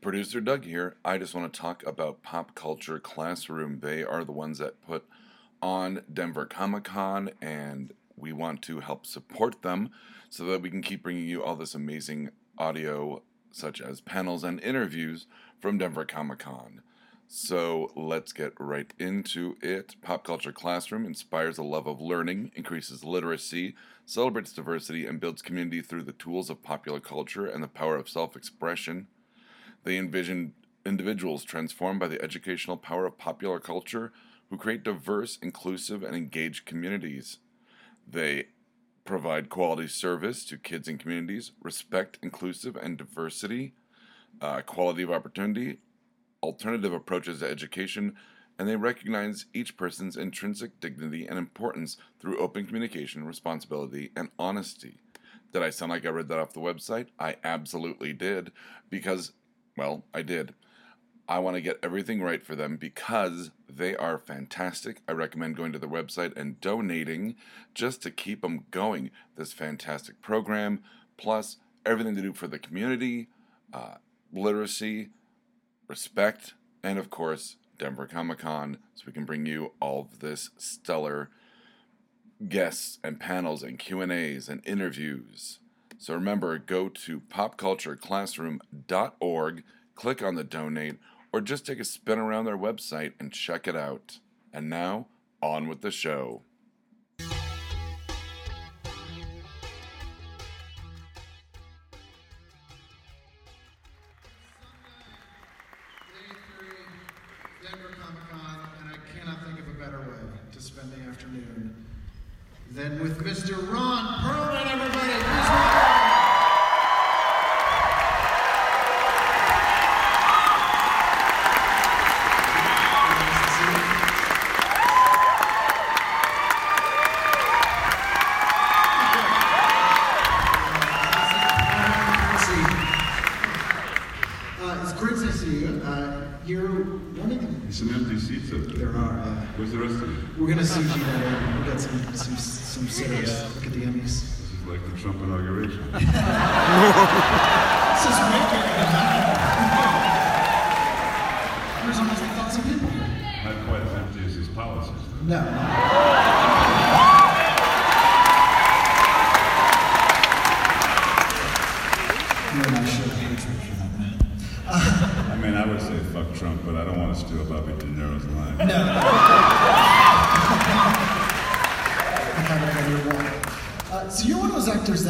Producer Doug here. I just want to talk about Pop Culture Classroom. They are the ones that put on Denver Comic Con, and we want to help support them so that we can keep bringing you all this amazing audio, such as panels and interviews from Denver Comic Con. So let's get right into it. Pop Culture Classroom inspires a love of learning, increases literacy, celebrates diversity, and builds community through the tools of popular culture and the power of self expression. They envision individuals transformed by the educational power of popular culture who create diverse, inclusive, and engaged communities. They provide quality service to kids and communities, respect inclusive and diversity, uh, quality of opportunity, alternative approaches to education, and they recognize each person's intrinsic dignity and importance through open communication, responsibility, and honesty. Did I sound like I read that off the website? I absolutely did, because well, I did. I want to get everything right for them because they are fantastic. I recommend going to their website and donating just to keep them going. This fantastic program, plus everything to do for the community, uh, literacy, respect, and of course, Denver Comic Con, so we can bring you all of this stellar guests and panels and Q and A's and interviews. So remember, go to popcultureclassroom.org, click on the donate, or just take a spin around their website and check it out. And now, on with the show.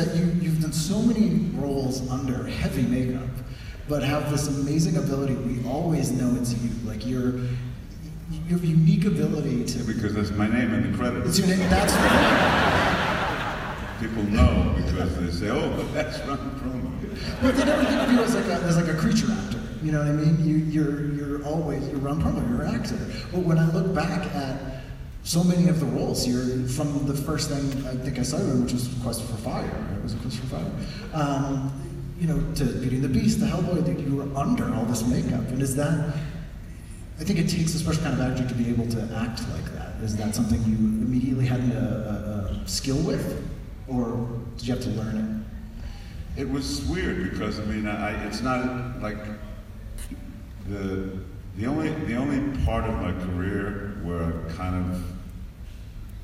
That you, you've done so many roles under heavy makeup, but have this amazing ability. We always know it's you. Like you're, you have a unique ability to. Because that's my name in the credits. It's your name. That's right. People know because they say, oh, but that's Ron Perlman. But they never think of you as like a, as like a creature actor. You know what I mean? You, you're you're always you're Ron Perlman. You're an actor. But when I look back at so many of the roles, you're from the first thing I think I in, which was Quest for Fire. Right? Was it Quest for Fire? Um, you know, to Beauty and the Beast, the Hellboy. That you were under all this makeup, and is that? I think it takes a special kind of actor to be able to act like that. Is that something you immediately had a, a, a skill with, or did you have to learn it? It was weird because I mean, I, it's not like the the only the only part of my career where I kind of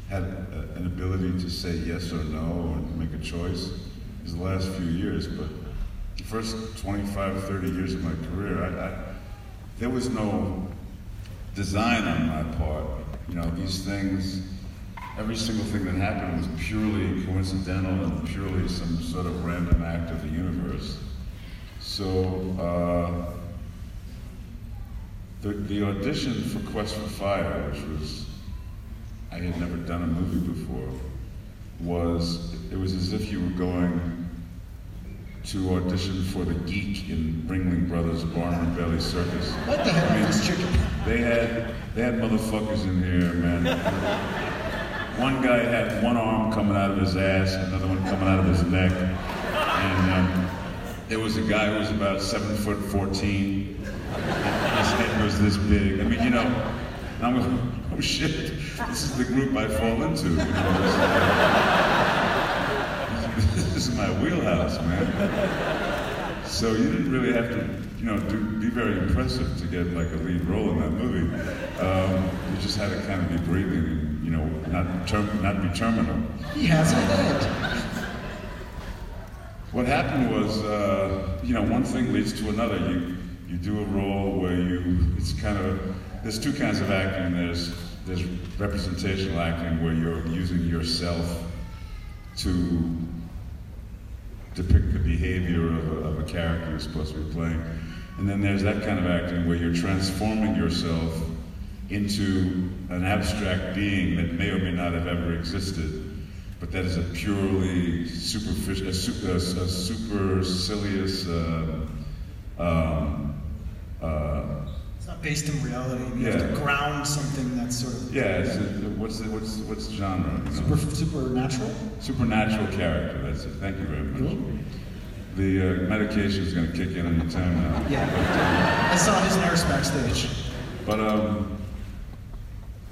had a, an ability to say yes or no and make a choice is the last few years. But the first 25, 30 years of my career, I, I, there was no design on my part. You know, these things every single thing that happened was purely coincidental and purely some sort of random act of the universe. So uh, the, the audition for Quest for Fire, which was I had never done a movie before, was it was as if you were going to audition for the geek in Ringling Brothers Barnum and Bailey Circus. What the hell I mean? They had they had motherfuckers in here, man. One guy had one arm coming out of his ass, another one coming out of his neck, and um, there was a guy who was about seven foot fourteen. Head was this big. I mean, you know, and I'm going, oh shit, this is the group I fall into. You know, this, is, this is my wheelhouse, man. So you didn't really have to you know, do, be very impressive to get like a lead role in that movie. Um, you just had to kind of be breathing and, you know, not, term, not be terminal. He has a head. What happened was, uh, you know, one thing leads to another. You, you do a role where you, it's kind of, there's two kinds of acting. There's, there's representational acting where you're using yourself to depict the behavior of a, of a character you're supposed to be playing. And then there's that kind of acting where you're transforming yourself into an abstract being that may or may not have ever existed, but that is a purely superficial, a, su- a, supercilious, uh, um, uh, It's not based in reality. You have Yeah. to ground something that's sort of yeah, it's what's the, what's what's the genre? super, supernatural. Supernatural character. That's it. Thank you very much. The uh, medication is going to kick in any time now. Yeah. I saw his nurse backstage. But um,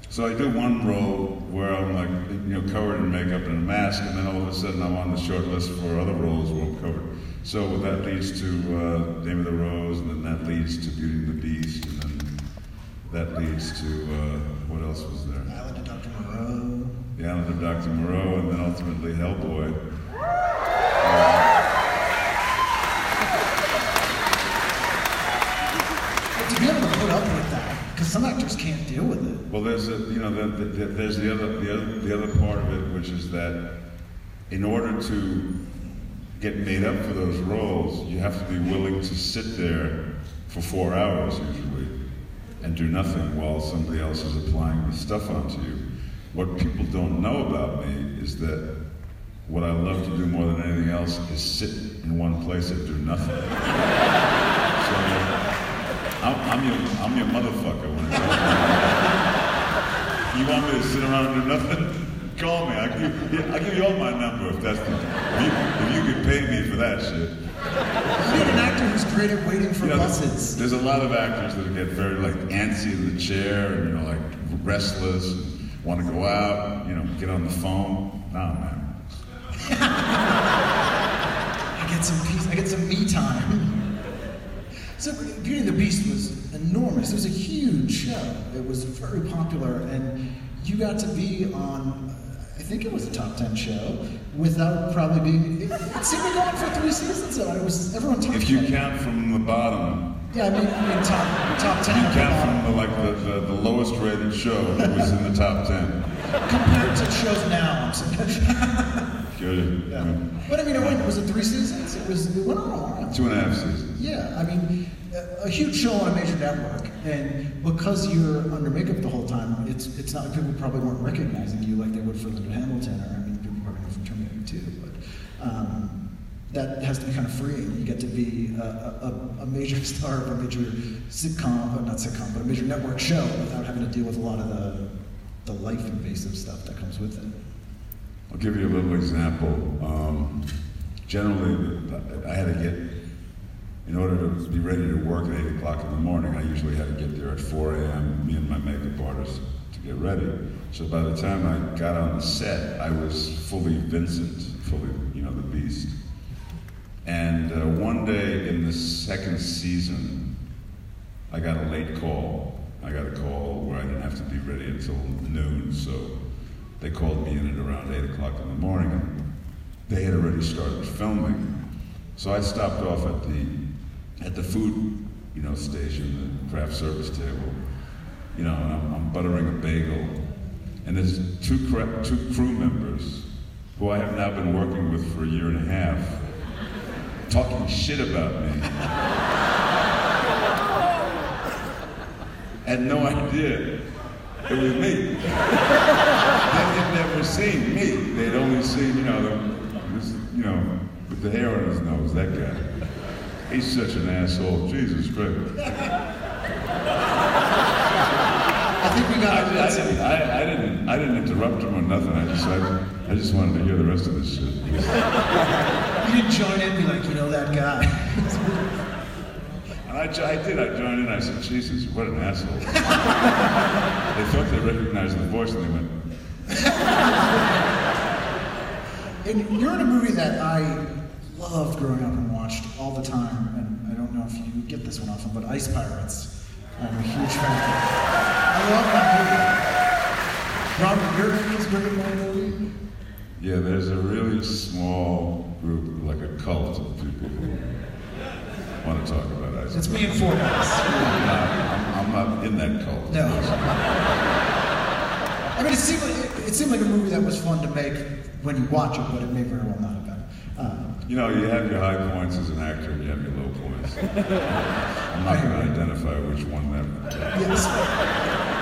so I do one role where I'm like, you know, covered in makeup and a mask, and then all of a sudden I'm on the short list for other roles where I'm covered. So that leads to uh, Name of the Rose, and then that leads to Beauty and the Beast, and then that leads to uh, what else was there? Island of Dr. Moreau. The Island of Dr. Moreau, and then ultimately Hellboy. To be able to put up with that, because some actors can't deal with it. Well, there's a, you know, the, the, the, there's the other, the other, the other part of it, which is that in order to get made up for those roles, you have to be willing to sit there for four hours usually and do nothing while somebody else is applying the stuff onto you. What people don't know about me is that what I love to do more than anything else is sit in one place and do nothing. so I'm, I'm your, I'm your motherfucker when it's all You want me to sit around and do nothing? Call me. I give, yeah, I give you all my number if that's the, if you, if you could pay me for that shit. You need an actor who's great at waiting for You know, buses. there's a lot of actors that get very like antsy in the chair and you know like restless, and want to go out, you know, get on the phone. Nah, man. I get some peace. I get some me time. so Beauty and the Beast was enormous. It was a huge show. It was very popular, and you got to be on. I think it was a top ten show without probably being. It, it seemed to go on for three seasons, though. It was everyone talked If you about it. count from the bottom, Yeah, I mean, I mean top top if ten. you count from the like the, the, the lowest rated show was in the top ten. compared to shows now. Good. yeah. But I mean, it went. Was it three seasons? It was. It went on a while. Two and a half seasons. Yeah, I mean, a, a huge show on a major network, and because you're under makeup the whole time, it's it's not like people probably weren't recognizing you like they would for Linda Hamilton, or I mean, people probably know from Terminator 2, but um, that has to be kind of freeing. You get to be a, a, a major star of a major sitcom, or not sitcom, but a major network show without having to deal with a lot of the the life invasive stuff that comes with it. I'll give you a little example. Um, generally, I had to get, in order to be ready to work at 8 o'clock in the morning, I usually had to get there at 4 a.m., me and my makeup artist, to get ready. So by the time I got on the set, I was fully Vincent, fully, you know, the beast. And uh, one day in the second season, I got a late call. I got a call where I didn't have to be ready until noon, so they called me in at around 8 o'clock in the morning. And they had already started filming. So I stopped off at the, at the food, you know, station, the craft service table. You know, and I'm, I'm buttering a bagel. And there's two, cra- two crew members who I have now been working with for a year and a half talking shit about me. Had no idea it was me. they had never seen me. They'd only seen, you know, the, this, you know, with the hair on his nose, that guy. He's such an asshole. Jesus Christ. I think we got I, didn't, I, I didn't. I didn't interrupt him or nothing. I just, I, I just wanted to hear the rest of this shit. You didn't join in and be like, you know that guy. And I, I did. I joined in. I said, Jesus, what an asshole. they thought they recognized the voice, and they went, And you're in a movie that I loved growing up watched all the time, and I don't know if you get this one often, but Ice Pirates. I'm a huge fan. I love that movie. Robert, your great in that movie. Yeah, there's a really small group, like a cult of people who want to talk about ice. It's me and four guys. I'm not in that cult. No. I mean, it seemed like it, seemed like a movie that was fun to make when you watch it, but it may very well not have been. Uh, You know, you have your high points as an actor, and you have your low points. I'm not going to identify which one that. yes.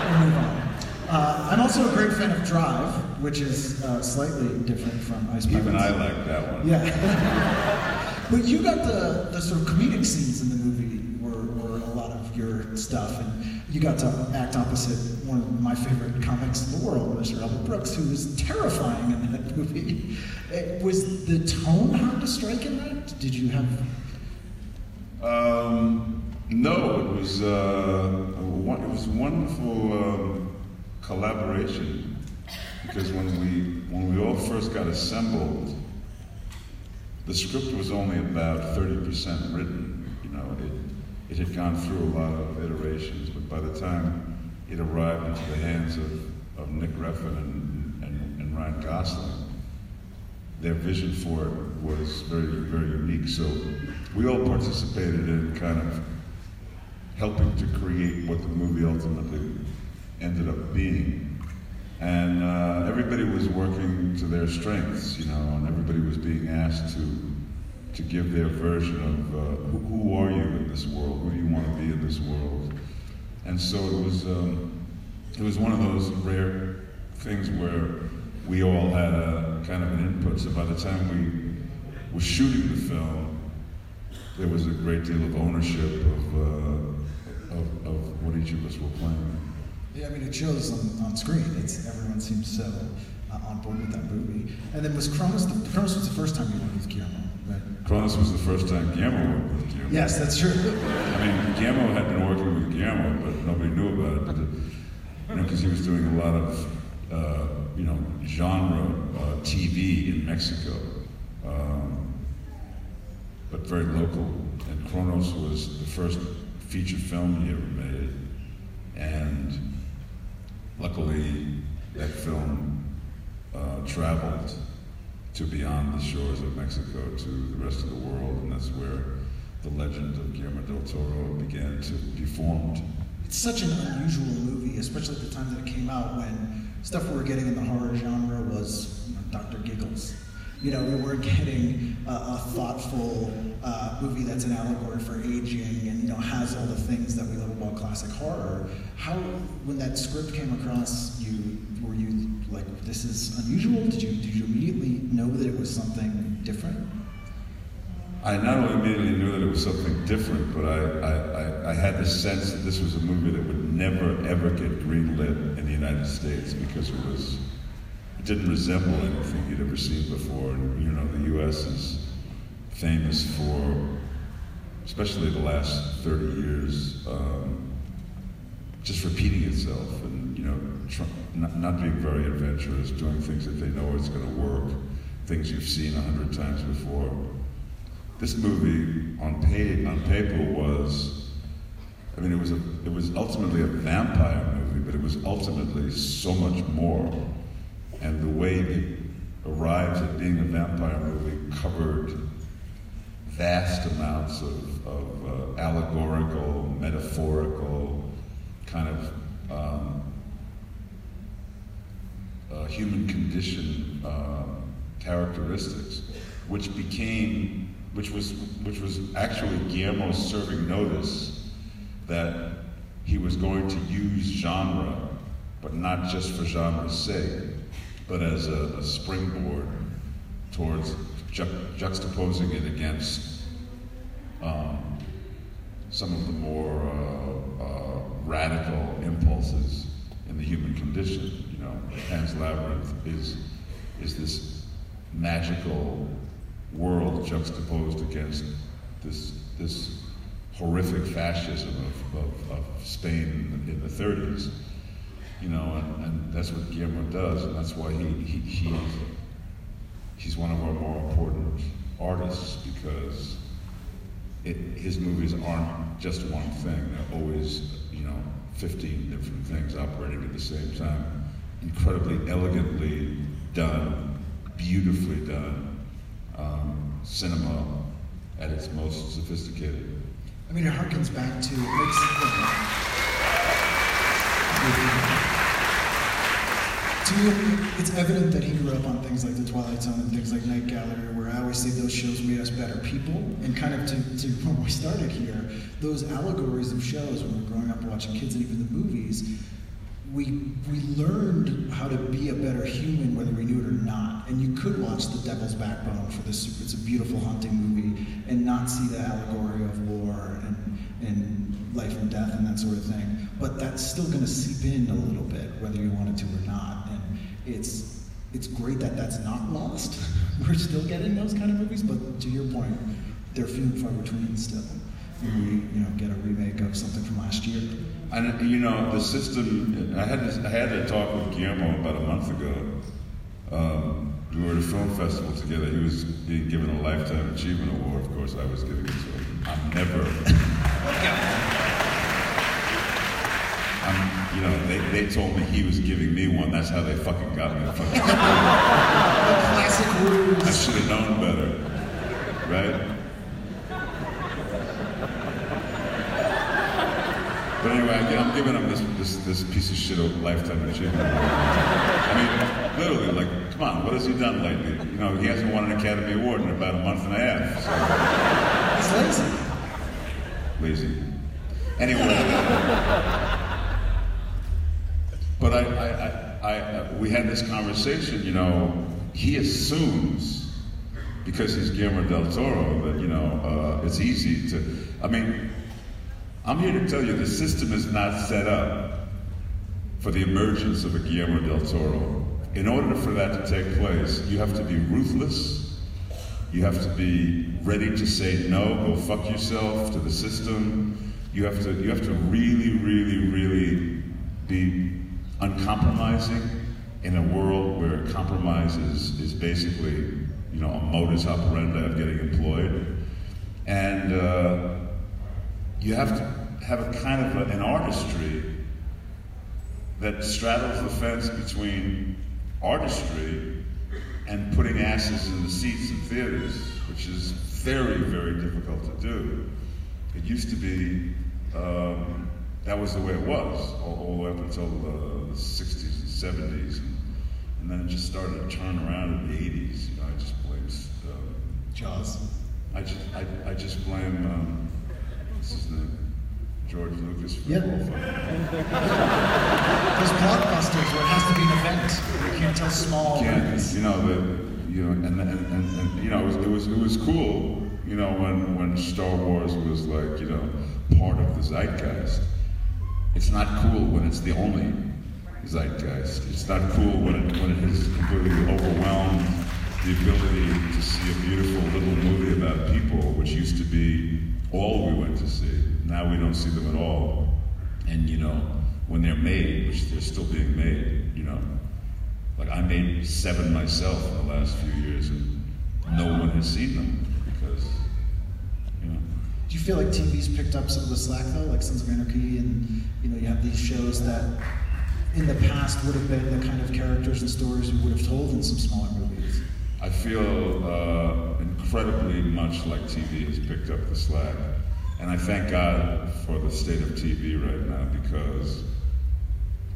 We'll move on. Uh, I'm also a great fan of Drive, which is uh, slightly different from Ice Pirates. Even I like that one. Yeah. but you got the, the sort of comedic scenes in the movie were, were a lot of your stuff, and you got to act opposite one of my favorite comics in the world, Mr. Albert Brooks, who was terrifying in that movie. Was the tone hard to strike in that? Did you have? Um, no, it was uh, it was wonderful um, collaboration because when we when we all first got assembled, the script was only about thirty percent written. You know, it it had gone through a lot of iterations, by the time it arrived into the hands of, of Nick Refn and, and, and Ryan Gosling, their vision for it was very, very unique. So we all participated in kind of helping to create what the movie ultimately ended up being. And uh, everybody was working to their strengths, you know, and everybody was being asked to to give their version of uh, who, who are you in this world, who do you want to be in this world. And so it was um, it was one of those rare things where we all had a kind of an input. So by the time we were shooting the film, there was a great deal of ownership of, uh, of, of what each of us were playing. Yeah, I mean, it shows on, on screen. It's everyone seems so uh, on board with that movie. And then was Cronos? The, Cronos was the first time you worked with Guillermo, right? Cronos was the first time Guillermo worked with Guillermo. Yes, that's true. I mean, Guillermo had been working with Guillermo, but nobody knew about it. But, you know, because he was doing a lot of, uh, you know, genre uh, TV in Mexico, um, but very local. And Cronos was the first feature film he ever made, and luckily that film uh, traveled to beyond the shores of Mexico to the rest of the world, and that's where the legend of Guillermo del Toro began to be formed. It's such an unusual movie, especially at the time that it came out when stuff we were getting in the horror genre was you know, Dr. Giggles. You know, we weren't getting a, a thoughtful uh, movie that's an allegory for aging and, you know, has all the things that we love about classic horror. How, when that script came across you, were you like, this is unusual? Did you, did you immediately know that it was something different? I not only immediately knew that it was something different, but I, I, I, had the sense that this was a movie that would never, ever get greenlit in the United States because it was, it didn't resemble anything you'd ever seen before. And, you know, the U.S. is famous for, especially the last 30 years, um, just repeating itself and, you know, tr- not, not being very adventurous, doing things that they know is going to work, things you've seen a hundred times before. This movie on, on paper was, I mean, it was, a, it was ultimately a vampire movie, but it was ultimately so much more. And the way it arrived at being a vampire movie covered vast amounts of, of uh, allegorical, metaphorical, kind of um, uh, human condition uh, characteristics, which became, which was, which was actually Guillermo serving notice that he was going to use genre, but not just for genre's sake, but as a, a springboard towards ju- juxtaposing it against um, some of the more uh, uh, radical impulses in the human condition. You know, Pan's Labyrinth is is this magical world juxtaposed against this this horrific fascism of, of, of Spain in the, 30s. You know, and, and that's what Guillermo does, and that's why he, he, he he's one of our more important artists because it, his movies aren't just one thing. They're always, you know, 15 different things operating at the same time. Incredibly elegantly done, beautifully done um, cinema at its most sophisticated. I mean, it harkens back to. It it's evident that he grew up on things like The Twilight Zone and things like Night Gallery, where I always say those shows made us better people. And kind of to, to when we started here, those allegories of shows when we were growing up watching kids and even the movies, we we learned how to be a better human whether we knew it or not. And you could watch The Devil's Backbone for this. It's a beautiful hunting movie, and not see the allegory of war and and life and death and that sort of thing. But that's still going to seep in a little bit, whether you wanted to or not And it's it's great that that's not lost. We're still getting those kind of movies, but to your point, they're few and far between still. We you know get a remake of something from last year. And you know the system. I had this, I had a talk with Guillermo about a month ago. Um, we were at a film festival together. He was being given a lifetime achievement award. Of course, I was giving it to him. I'm never. I'm, you know, they, they told me he was giving me one. That's how they fucking got me. Fucking classic rules. I should have known better, right? But anyway, I'm giving him this, this, this piece of shit of lifetime achievement. I mean, literally, like, come on, what has he done lately? You know, he hasn't won an Academy Award in about a month and a half. So. He's lazy. Lazy. Anyway. But I, I, I, I, we had this conversation, you know, he assumes, because he's Guillermo del Toro, that, you know, uh, it's easy to, I mean, I'm here to tell you the system is not set up for the emergence of a Guillermo del Toro. In order for that to take place, you have to be ruthless. You have to be ready to say no, go fuck yourself to the system. You have to, you have to really, really, really be uncompromising in a world where compromise is, is basically, you know, a modus operandi of getting employed. And uh, you have to have a kind of a, an artistry that straddles the fence between artistry and putting asses in the seats in theaters, which is very, very difficult to do. It used to be um, that was the way it was all, all the way up until uh, the 60s and 70s. And, and, then it just started to turn around in the 80s. You know, I just blame um, Jaws. I just, I, I just blame, um, what's his name? George Lucas for yeah. There's blockbusters where it has to be an event. You can't tell small. Can't, you know, the, you know, and, and, and, and you know, it was, it was, it was cool, you know, when, when Star Wars was like, you know, part of the zeitgeist. It's not cool when it's the only zeitgeist. It's not cool when it, when it has completely overwhelmed the ability to see a beautiful little movie about people, which used to be all we went to see. Now we don't see them at all. And, you know, when they're made, which they're still being made, you know, like I made seven myself in the last few years, and no one has seen them because do you feel like TV's picked up some of the slack though, like Sons of Anarchy, and you know you have these shows that in the past would have been the kind of characters and stories we would have told in some smaller movies? I feel uh, incredibly much like TV has picked up the slack, and I thank God for the state of TV right now because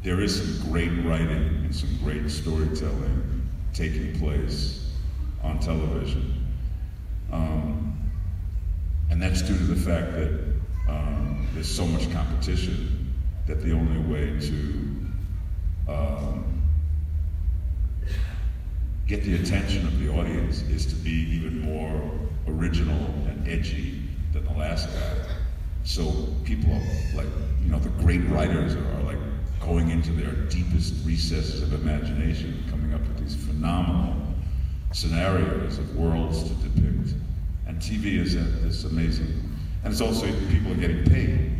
there is some great writing and some great storytelling taking place on television. Um, and that's due to the fact that um, there's so much competition that the only way to um, get the attention of the audience is to be even more original and edgy than the last guy. So people are like, you know, the great writers are, like going into their deepest recesses of imagination, coming up with these phenomenal scenarios of worlds to depict. And TV is, a, is amazing. And it's also, people are getting paid.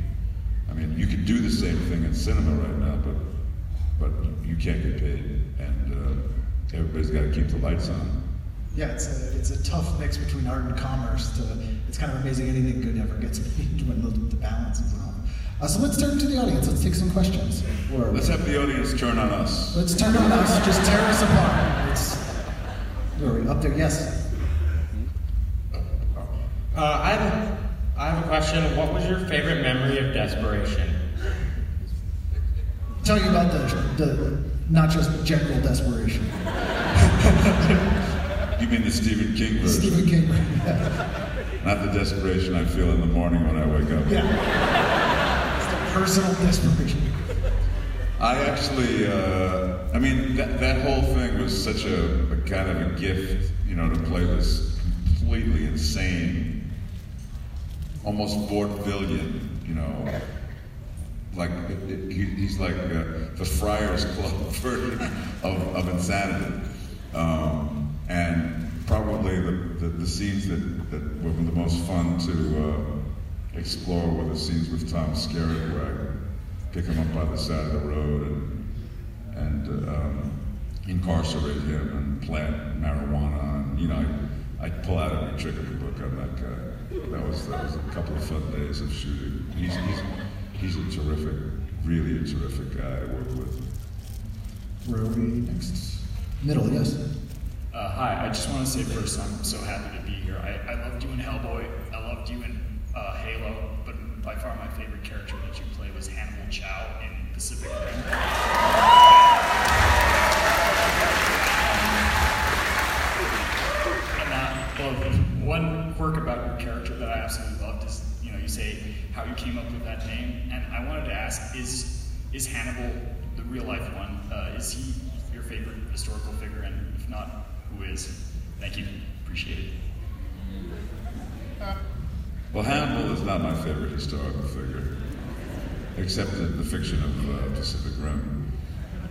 I mean, you can do the same thing in cinema right now, but, but you can't get paid. And uh, everybody's got to keep the lights on. Yeah, it's a it's a tough mix between art and commerce. To, it's kind of amazing anything good ever gets made when the, the balance is on. Uh, so let's turn to the audience. Let's take some questions. Where? Let's have the audience turn on us. Let's turn on us. Just tear us apart. It's, where are we? Up there? Yes. Uh, I have a, I have a question. What was your favorite memory of desperation? Tell you about the the not just general desperation. You mean the Stephen King version, Stephen King. Yeah. Not the desperation I feel in the morning when I wake up. yeah. It's the personal desperation. I actually, uh, I mean, that, that whole thing was such a, a kind of a gift, you know, to play this completely insane, almost vaudevillian, you know, like it, it, he, he's like uh, the Friars Club version of, of insanity. Um, and probably the, the, the scenes that, that were the most fun to uh, explore were the scenes with Tom Skerritt, where I pick him up by the side of the road and, and uh, um, incarcerate him and plant marijuana. And, you know, I, I'd pull out every trick of the book on that guy. That was, that was a couple of fun days of shooting. He's, he's, he's a terrific, really a terrific guy to work with. Where are we next? Middle, yes. Uh, hi, I just want to say first, I'm so happy to be here. I, I loved you in Hellboy. I loved you in uh, Halo, but by far my favorite character that you played was Hannibal Chau in Pacific Rim. And uh, well, one quirk about your character that I absolutely loved is, you know, you say how you came up with that name, and I wanted to ask: Is is Hannibal the real life one? Uh, is he your favorite historical figure? And if not, who is? Thank you. Appreciate it. Well, Hannibal is not my favorite historical figure, except in the fiction of uh, Pacific Rim.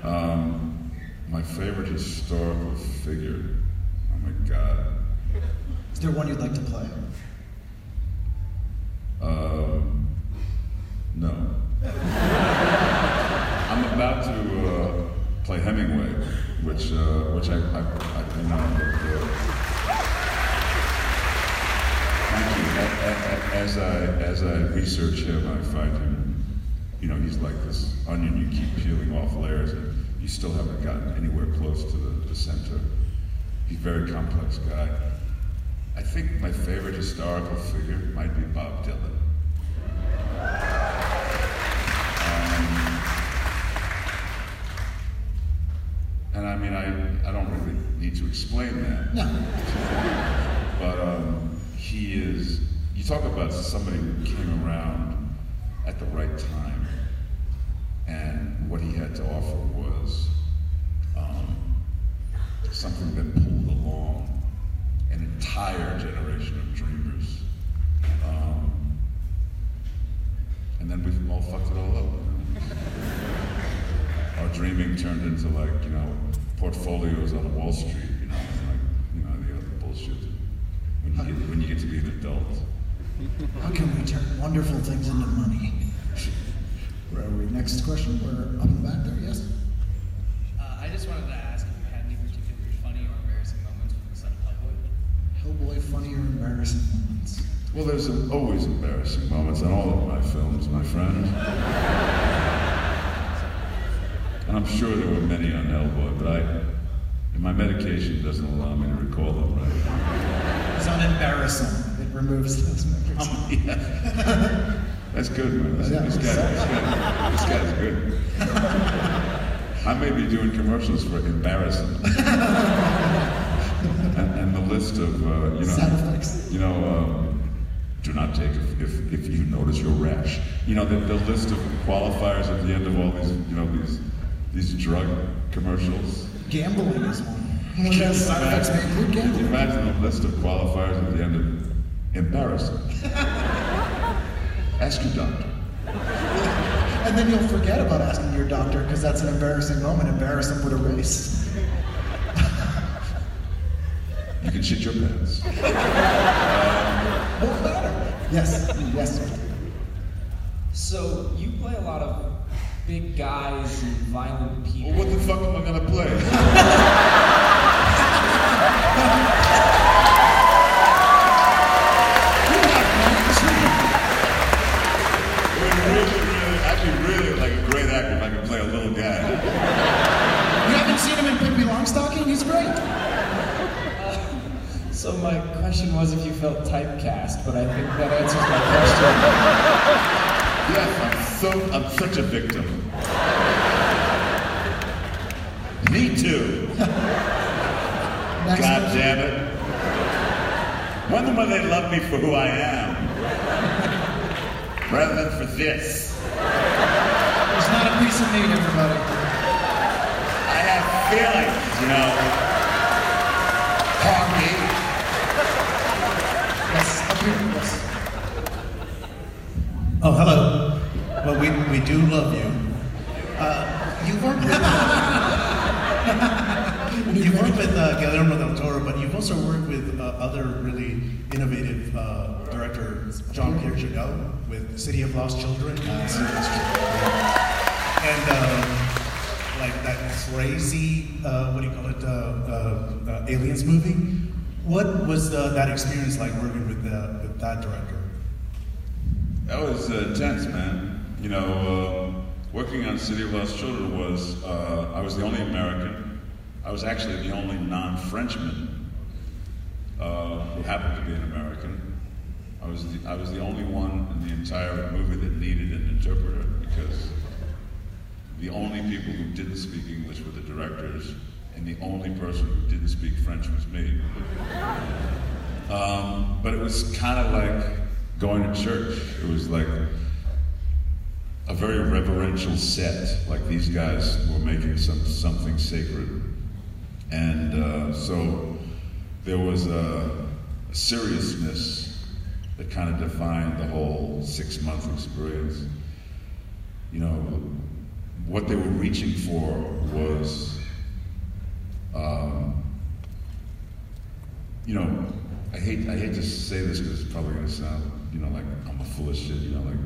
Um, my favorite historical figure, oh my God. Is there one you'd like to play? Um, no. I'm about to uh, play Hemingway, which uh, which I, I, I uh, thank you. As I as I research him, I find him, you know, he's like this onion you keep peeling off layers, and you still haven't gotten anywhere close to the, the center. He's a very complex guy. I think my favorite historical figure might be Bob Dylan. Um, and I mean, I, need to explain that. No. But um, he is, you talk about somebody who came around at the right time. And what he had to offer was um, something that pulled along an entire generation of dreamers. Um, and then we all fucked it all up. Our dreaming turned into like, you know, portfolios on Wall Street, you know, and like, you know, the other bullshit. When you get, when you get to be an adult. How can we turn wonderful things into money? Where are we? Next question. We're up in the back there, yes? Uh, I just wanted to ask if you had any particular funny or embarrassing moments with the set of Hellboy. Hellboy, funny or embarrassing moments? Well, there's always embarrassing moments in all of my films, my friend. I'm sure there were many on Hellboy, but I, my medication doesn't allow me to recall them right. It's unembarrassing. It removes those memories. Yeah. That's good, man. This, Yeah. this guy, this, guy, this guy's good. I may be doing commercials for embarrassing. and, and the list of, uh, you know, you know, um, do not take if, if, if you notice your rash. You know, the, the list of qualifiers at the end of all these, you know, these these drug commercials. Gambling is one. One of those side effects may include Can you gambling. imagine the list of qualifiers at the end of embarrassing? Ask your doctor. And then you'll forget about asking your doctor because that's an embarrassing moment. Embarrassing would erase. You can shit your pants. Won't matter. Yes, yes. So you play a lot of big guys and violent people. Well, what the fuck am I gonna play? So my question was if you felt typecast, but I think that answers my question. Yes, I'm so I'm such a victim. Me too. Next God question. damn it. When will they love me for who I am? Rather than for this. There's not a piece of meat, everybody. I have feelings, you know. Honky. Yes, up here. Yes. Oh, hello. Well, we, we do love you. Uh, you worked with you worked with uh, Guillermo del Toro, but you've also worked with uh, other really innovative uh, director Jean Pierre Jeunet with City of Lost Children. and uh, like that crazy, uh, what do you call it, uh, uh, uh, Aliens movie. What was uh, that experience like working with, uh, with that director? That was uh, intense, man. You know, uh, working on City of Lost Children was, uh, I was the only American. I was actually the only non-Frenchman uh, who happened to be an American. I was, the, I was the only one in the entire movie that needed an interpreter because the only people who didn't speak English were the directors, and the only person who didn't speak French was me. Um, but it was kind of like going to church. It was like a very reverential set. Like these guys were making some something sacred, and uh, so there was a, seriousness that kind of defined the whole six-month experience. You know, what they were reaching for was. Um, you know, I hate I hate to say this because it's probably gonna sound, you know, like I'm a full of shit, you know, like,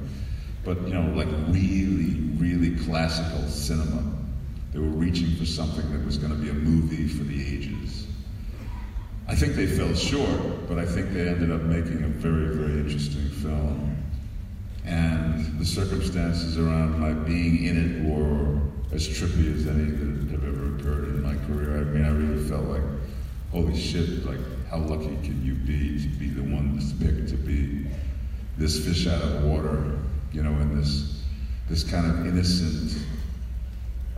but you know, like really, really classical cinema. They were reaching for something that was going to be a movie for the ages. I think they fell short, but I think they ended up making a very, very interesting film. And the circumstances around my being in it were as trippy as any that have ever occurred in my career. I mean, I really felt like, holy shit, like, how lucky can you be to be the one that's picked to be this fish out of water, you know, in this, this kind of innocent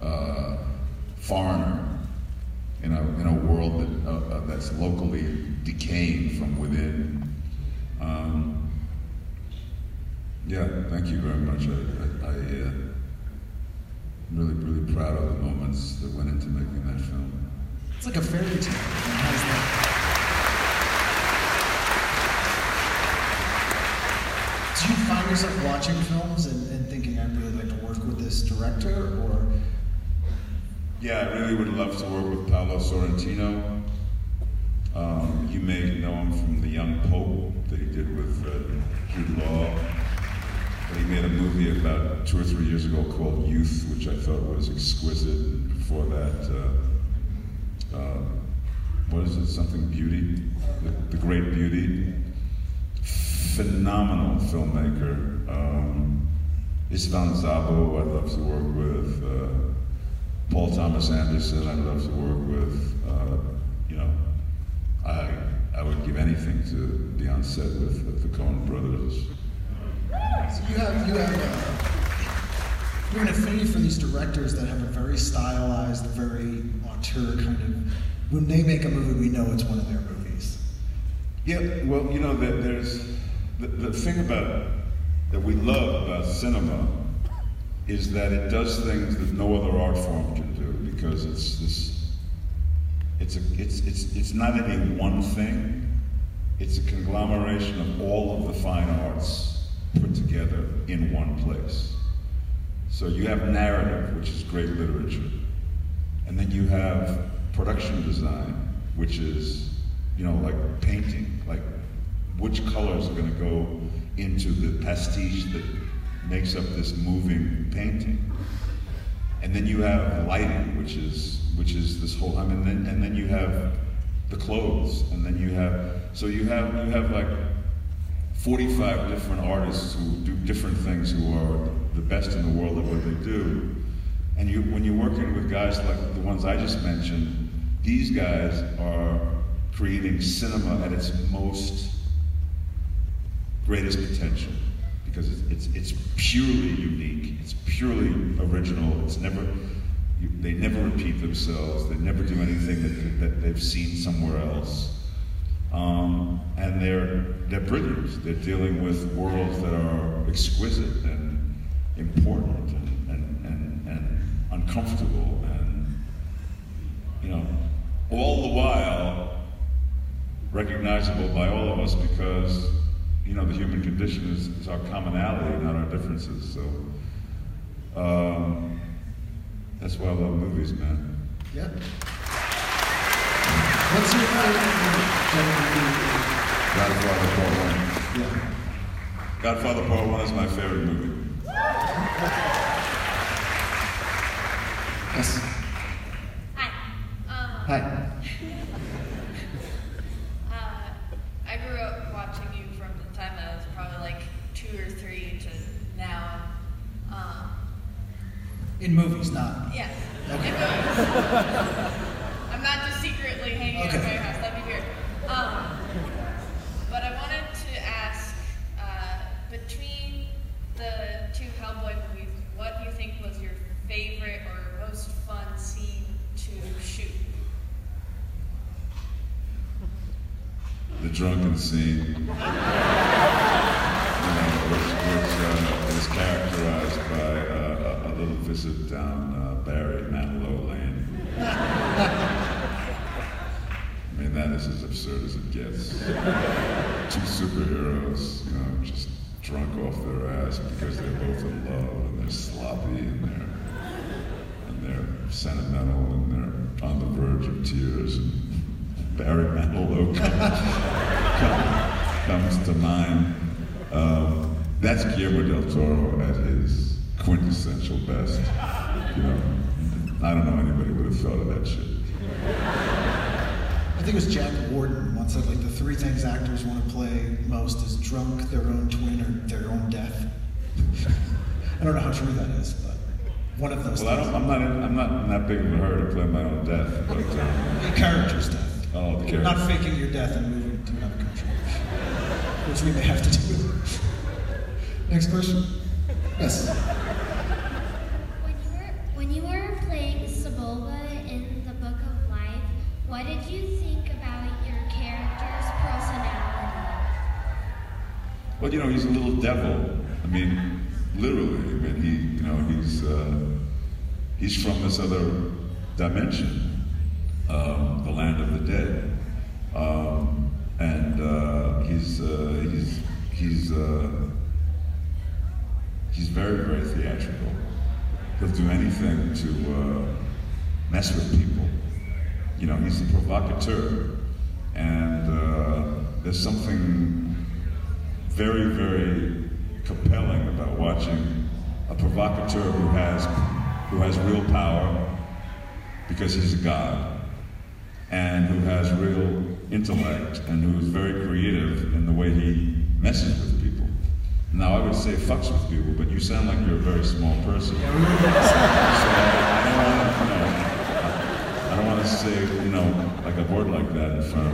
uh, foreigner in a, in a world that, uh, uh, that's locally decaying from within. Um, yeah, thank you very much. I, I, I uh, I'm really, really proud of the moments that went into making that film. It's like a fairy tale. It has that. Do you find yourself watching films and, and thinking, I'd really like to work with this director? Or Yeah, I really would love to work with Paolo Sorrentino. Um, you may know him from The Young Pope that he did with Jude Law. But he made a movie about two or three years ago called Youth, which I thought was exquisite. And before that, uh, uh, what is it? Something Beauty? The, the Great Beauty. Phenomenal filmmaker. Um, Istvan Szabo, I'd love to work with. Uh, Paul Thomas Anderson, I'd love to work with. Uh, you know, I I would give anything to be on set with, with the Coen brothers. so you have you have uh, you're an affinity for these directors that have a very stylized, very auteur kind of. When they make a movie, we know it's one of their movies. Yeah, well, you know, there, there's the, the thing about that we love about cinema is that it does things that no other art form can do because it's this. It's a it's it's it's not any one thing. It's a conglomeration of all of the fine arts put together in one place. So you have narrative, which is great literature, and then you have production design, which is, you know, like painting, like which colors are going to go into the pastiche that makes up this moving painting. And then you have lighting, which is which is this whole. I mean, and then, and then you have the clothes, and then you have so you have you have like 45 different artists who do different things, who are the best in the world at what they do. And you, when you're working with guys like the ones I just mentioned, these guys are creating cinema at its most greatest potential because it's, it's, it's purely unique, it's purely original, it's never, you, they never repeat themselves, they never do anything that, that they've seen somewhere else. Um, and they're, they're brilliant. They're dealing with worlds that are exquisite and important and, and, and, and uncomfortable and, you know, all the while recognizable by all of us because you know, the human condition is, is our commonality, not our differences. So um, that's why I love movies, man. Yeah. What's your favorite movie? Godfather Part One. Yeah. Godfather Part One is my favorite movie. Yes. Hi. Um, Hi. uh, I grew up watching you from the time I was probably like two or three to now. Um, In movies, not. yes. Okay. It goes. I'm not just secretly hanging out Okay. at your house. That'd be weird. Um, but I wanted to ask, uh, between the two Hellboy movies, what do you think was your favorite or most fun scene to shoot? The drunken scene, you know, which, which uh, is characterized by uh, a, a little visit down uh, Barry Manilow Lane. I mean, that is as absurd as it gets. Two superheroes, you know, just drunk off their ass because they're both in love and they're sloppy and they're and they're sentimental and they're on the verge of tears. And Barry Manilow comes, comes to mind. Um, that's Guillermo del Toro at his quintessential best. You know, I don't know anybody would have thought of that shit. I think it was Jack Warden once said like the three things actors want to play most is drunk, their own twin, or their own death. I don't know how true that is, but one of those. Well, I I'm not. I'm not that big of a hurry to play my own death. But The character's death. oh, the character. Not faking your death and moving to another country, which we may have to do. Next question. Yes. When you were when you were playing Xibalba in the Book of Life, what did you think about your character's personality? Well, you know, he's a little devil. I mean, literally. I mean, he, you know, he's uh, he's from this other dimension, um, the land of the dead, um, and uh, he's uh, he's he's uh, he's very very theatrical. He'll do anything to uh, mess with people. You know, he's a provocateur, and uh, there's something very, very compelling about watching a provocateur who has who has real power because he's a god, and who has real intellect and who is very creative in the way he messes. Now I would say fucks with people, but you sound like you're a very small person. so I, I don't want to, you know, I don't want to say, you know, like a word like that in front of.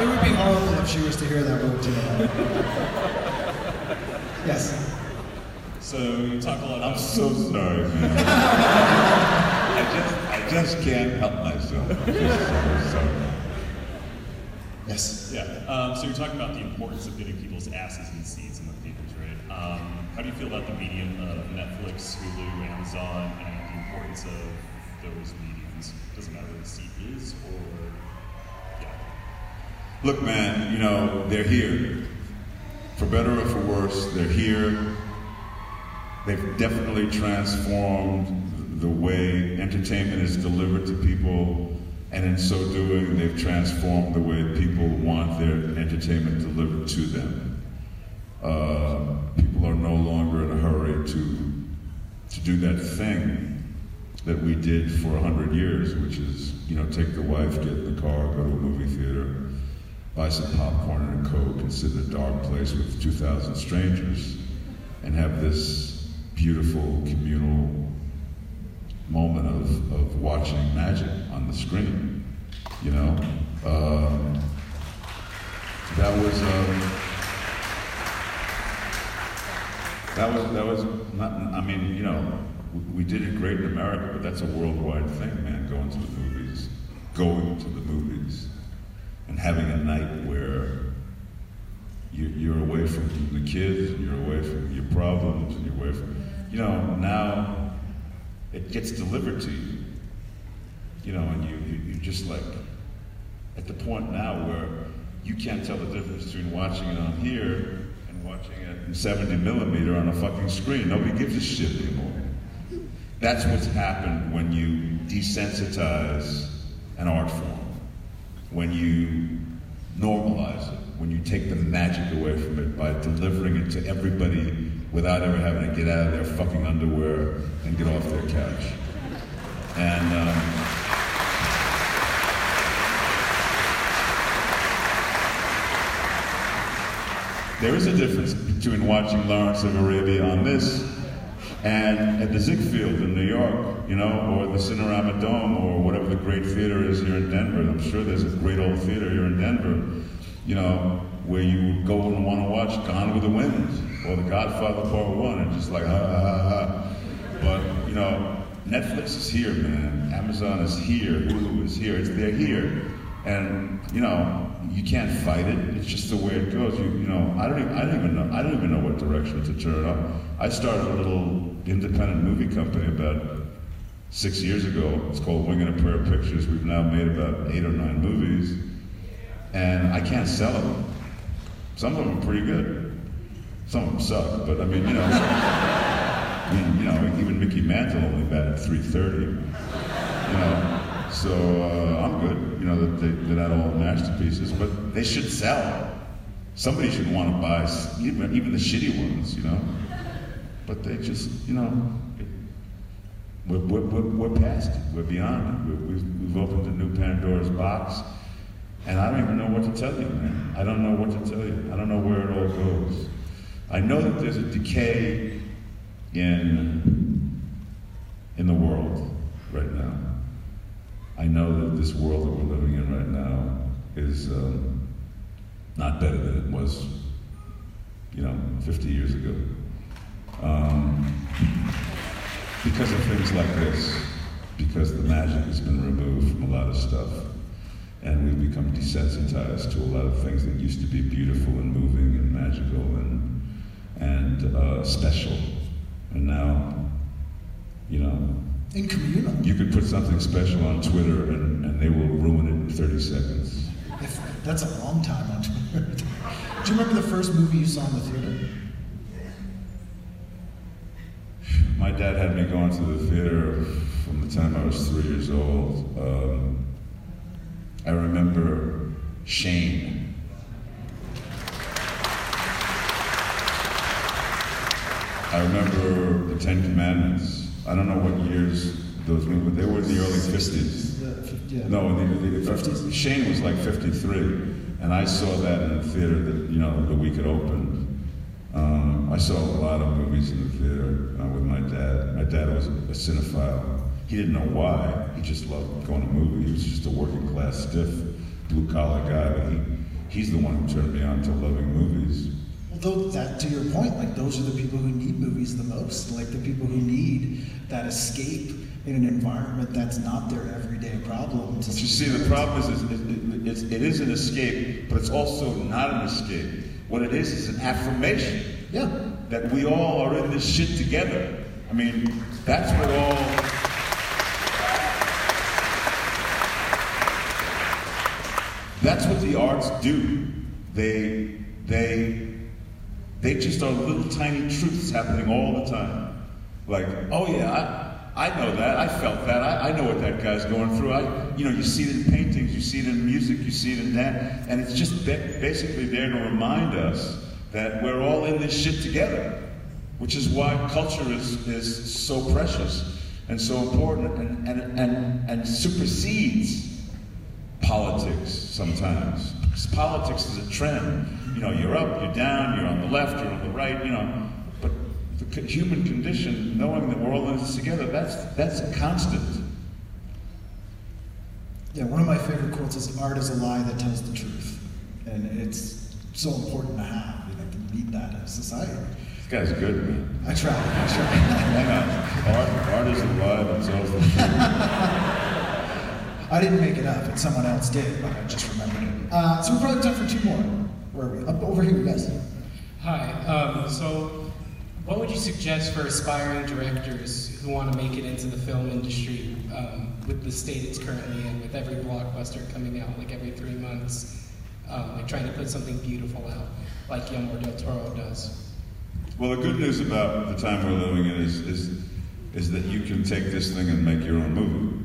It would be horrible if she was to hear that word too. Yes. So you talk a lot I'm so sorry, man. I just, I just can't help myself. I'm just so sorry. Yes. Yeah. Um, so you're talking about the importance of getting people's asses in seats in the theaters, right? Um, how do you feel about the medium of Netflix, Hulu, Amazon, and the importance of those mediums? Doesn't matter where the seat is, or yeah. Look, man, you know, they're here. For better or for worse, they're here. They've definitely transformed the way entertainment is delivered to people, and in so doing, they've transformed the way people want their entertainment delivered to them. Uh, people are no longer in a hurry to to do that thing that we did for a hundred years, which is, you know, take the wife, get in the car, go to a movie theater, buy some popcorn and a coke, and sit in a dark place with 2,000 strangers, and have this beautiful communal moment of, of watching magic on the screen. You know, um, that was um, that was that was not. I mean, you know, we, we did it great in America, but that's a worldwide thing, man. Going to the movies, going to the movies, and having a night where you, you're away from the kids, and you're away from your problems, and you're away from, you know, now it gets delivered to you. You know, and you, you, you just like, at the point now where you can't tell the difference between watching it on here and watching it in 70 millimeter on a fucking screen. Nobody gives a shit anymore. That's what's happened when you desensitize an art form, when you normalize it, when you take the magic away from it by delivering it to everybody without ever having to get out of their fucking underwear and get off their couch. And um, there is a difference between watching Lawrence of Arabia on this and at the Ziegfeld in New York, you know, or the Cinerama Dome, or whatever the great theater is here in Denver. I'm sure there's a great old theater here in Denver, you know, where you would go and want to watch Gone with the Wind or The Godfather Part One, and just like ha ha ha ha. But you know, Netflix is here, man. Amazon is here. Hulu is here. It's they're here, and you know, you can't fight it. It's just the way it goes. You, you know, I don't even, I don't even know. I don't even know what direction to turn up. I started a little independent movie company about six years ago. It's called Wing and a Prayer Pictures. We've now made about eight or nine movies, and I can't sell them. Some of them are pretty good. Some of them suck, but I mean, you know, I mean, you know, even Mickey Mantle only batted 330. You know. So uh, I'm good, you know, that they, they're not masterpieces, but they should sell. Somebody should want to buy even, even the shitty ones, you know. But they just, you know, we're, we're, we're, we're past it. We're beyond it. we we've, we've opened a new Pandora's box, and I don't even know what to tell you, man. I don't know what to tell you. I don't know where it all goes. I know that there's a decay in in the world right now. I know that this world that we're living in right now is um, not better than it was, you know, 50 years ago. Um, because of things like this, because the magic has been removed from a lot of stuff, and we've become desensitized to a lot of things that used to be beautiful and moving and magical and and uh, special, and now, you know, in communal. You could put something special on Twitter and, and they will ruin it in 30 seconds. If, that's a long time on Twitter. Do you remember the first movie you saw in the theater? My dad had me going to the theater from the time I was three years old. Um, I remember Shane. I remember the Ten Commandments. I don't know what years those were, but they were in the early 50s. Yeah. No, in the, the 50s. Shane was like 53, and I saw that in the theater that, you know, the week it opened. Um, I saw a lot of movies in the theater uh, with my dad. My dad was a, a cinephile. He didn't know why. He just loved going to movies. He was just a working class, stiff, blue collar guy. But he, he's the one who turned me on to loving movies. Although that, to your point, like those are the people who need movies the most. Like the people who need that escape in an environment that's not their everyday problem. But you see, the problem is, is it, it, it is an escape, but it's also not an escape. What it is is an affirmation. Yeah. That we all are in this shit together. I mean, that's what all. That's what the arts do. They, they, they just are little tiny truths happening all the time. Like, oh yeah, I, I know that. I felt that. I, I know what that guy's going through. I, you know, you see it in paintings, you see it in music, you see it in that, and it's just basically there to remind us that we're all in this shit together, which is why culture is, is so precious and so important and, and, and, and supersedes politics sometimes. Because politics is a trend. You know, you're up, you're down, you're on the left, you're on the right, you know. But the human condition, knowing that we're all in this together, that's, that's a constant. Yeah, one of my favorite quotes is "Art is a lie that tells the truth," and it's so important to have, you know, to need that in society. This guy's good, man. I try. I try. Hang on. Art, art is alive and tells the truth. I didn't make it up, and someone else did, but I just remembered it. Uh, so we're probably time for two more. Where are we? Up over here, guys. Hi. Um, so, what would you suggest for aspiring directors who want to make it into the film industry um, with the state it's currently in, with every blockbuster coming out like every three months, um, like trying to put something beautiful out, like Guillermo del Toro does? Well, the good news about the time we're living in is, is, is that you can take this thing and make your own movie.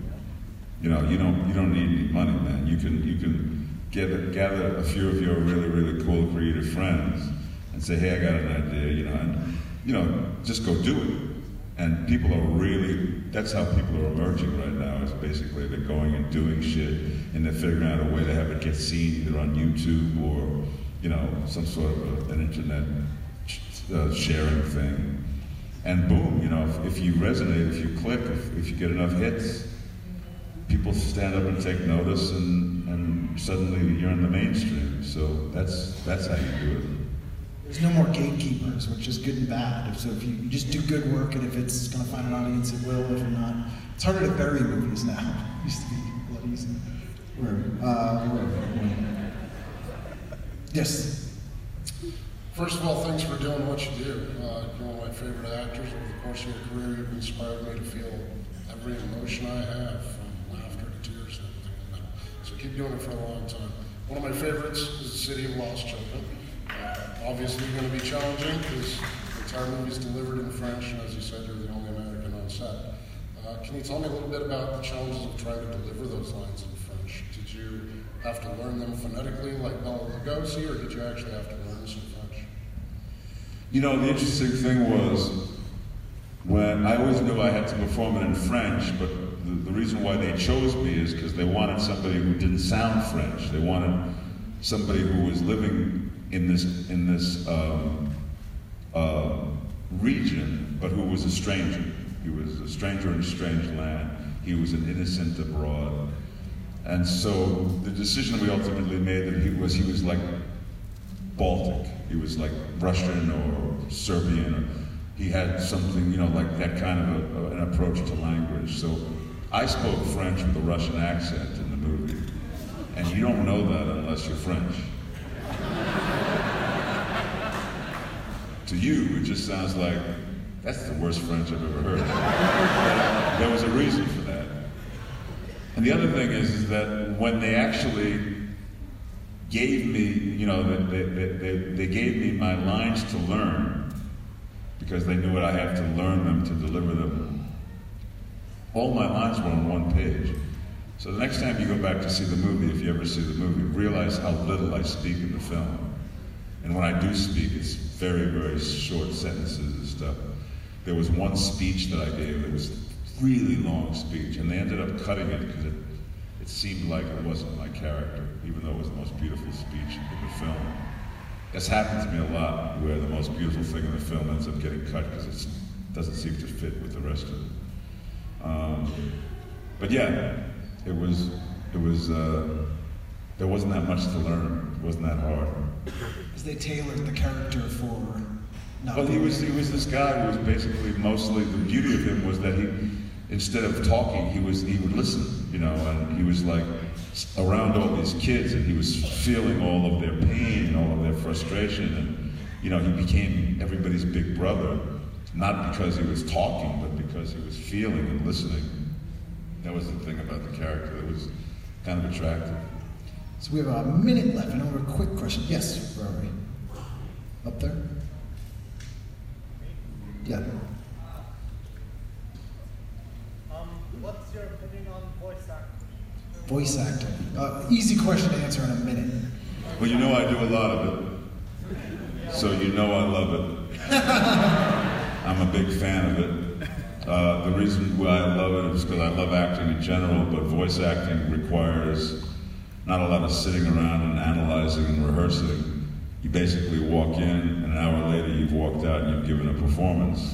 You know, you don't, you don't need any money, man. You can, you can gather, gather a few of your really, really cool creative friends and say, hey, I got an idea, you know, and, you know, just go do it. And people are really, that's how people are emerging right now, is basically they're going and doing shit and they're figuring out a way to have it get seen either on YouTube or, you know, some sort of a, an internet uh, sharing thing. And boom, you know, if, if you resonate, if you click, if, if you get enough hits, people stand up and take notice and, and suddenly you're in the mainstream. So that's, that's how you do it. There's no more gatekeepers, which is good and bad. So if you, you just do good work, and if it's going to find an audience, it will. If not, it's harder to bury movies now. It used to be a lot easier. Where? Uh, where? where? Yes. First of all, thanks for doing what you do. Uh, you're one of my favorite actors. Over the course of your career, you've inspired me to feel every emotion I have, keep doing it for a long time. One of my favorites is The City of Lost Children. Uh, obviously going to be challenging because the entire movie is delivered in French, and as you said, you're the only American on set. Uh, can you tell me a little bit about the challenges of trying to deliver those lines in French? Did you have to learn them phonetically like Bela Lugosi, or did you actually have to learn some French? You know, the interesting thing was when I always knew I had to perform it in French, but the, the reason why they chose me is because they wanted somebody who didn't sound French. They wanted somebody who was living in this in this um, uh, region, but who was a stranger. He was a stranger in a strange land. He was an innocent abroad. And so the decision we ultimately made that he was he was like Baltic. He was like Russian or Serbian. Or he had something, you know, like that kind of a, an approach to language. So I spoke French with a Russian accent in the movie. And you don't know that unless you're French. to you, it just sounds like that's the worst French I've ever heard. There was a reason for that. And the other thing is, is that when they actually gave me, you know, they, they, they, they gave me my lines to learn because they knew what I have to learn them to deliver them. All my lines were on one page. So the next time you go back to see the movie, if you ever see the movie, realize how little I speak in the film. And when I do speak, it's very, very short sentences and stuff. There was one speech that I gave that was a really long speech, and they ended up cutting it because it, it seemed like it wasn't my character, even though it was the most beautiful speech in the film. This happens to me a lot, where the most beautiful thing in the film ends up getting cut because it doesn't seem to fit with the rest of it. Um, but yeah, it was, it was, uh, there wasn't that much to learn. It wasn't that hard. Because they tailored the character for. Not Well, he was he was this guy who was basically mostly the beauty of him was that he instead of talking he was he would listen, you know, and he was like around all these kids and he was feeling all of their pain and all of their frustration and you know he became everybody's big brother not because he was talking but because he was feeling and listening. That was the thing about the character that was kind of attractive. So we have a minute left. And I know we have a quick question. Yes, where are we? Up there? Yeah. Um, what's your opinion on voice acting? Voice acting. Uh, easy question to answer in a minute. Well, you know I do a lot of it, so you know I love it. I'm a big fan of it. Uh, the reason why I love it is because I love acting in general, but voice acting requires not a lot of sitting around and analyzing and rehearsing. You basically walk in, and an hour later you've walked out and you've given a performance.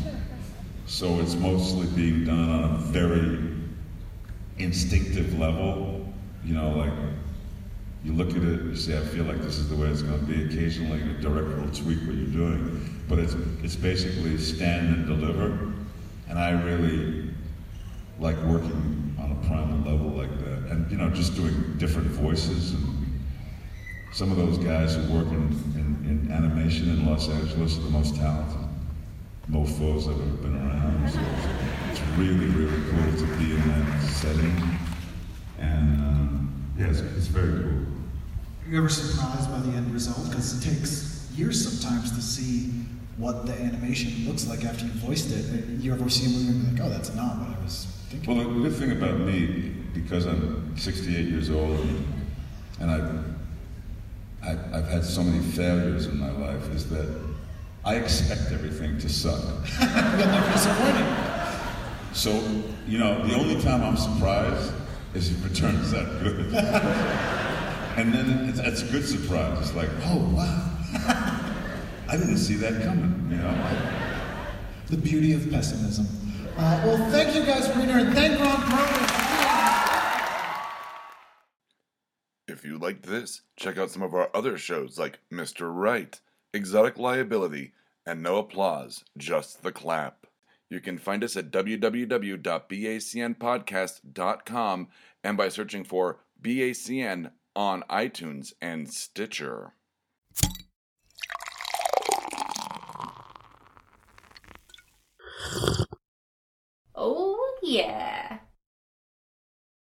So it's mostly being done on a very instinctive level, you know, like you look at it, you say, I feel like this is the way it's going to be. Occasionally, the director will tweak what you're doing, but it's it's basically stand and deliver. And I really like working on a primal level like that, and you know, just doing different voices. And some of those guys who work in, in, in animation in Los Angeles are the most talented mofo's I've ever been around. So it's, really, really cool to be in that setting. And um, yeah, it's, it's very cool. Are you ever surprised by the end result? Because it takes years sometimes to see what the animation looks like after you voiced it. You ever see a movie and be like, oh, that's not what I was thinking? Well, the good thing about me, because I'm 68 years old and, I've, I've had so many failures in my life, is that I expect everything to suck. You'll never disappointed. So, you know, the only time I'm surprised is if it turns out good. and then it's, it's a good surprise. It's like, oh, wow. I didn't see that coming, you know. The beauty of pessimism. Uh, well, thank you guys for being here, and thank Ron Perlman. If you liked this, check out some of our other shows like Mr. Right, Exotic Liability, and No Applause, Just the Clap. You can find us at www.bacnpodcast.com and by searching for BACN on iTunes and Stitcher. Yeah.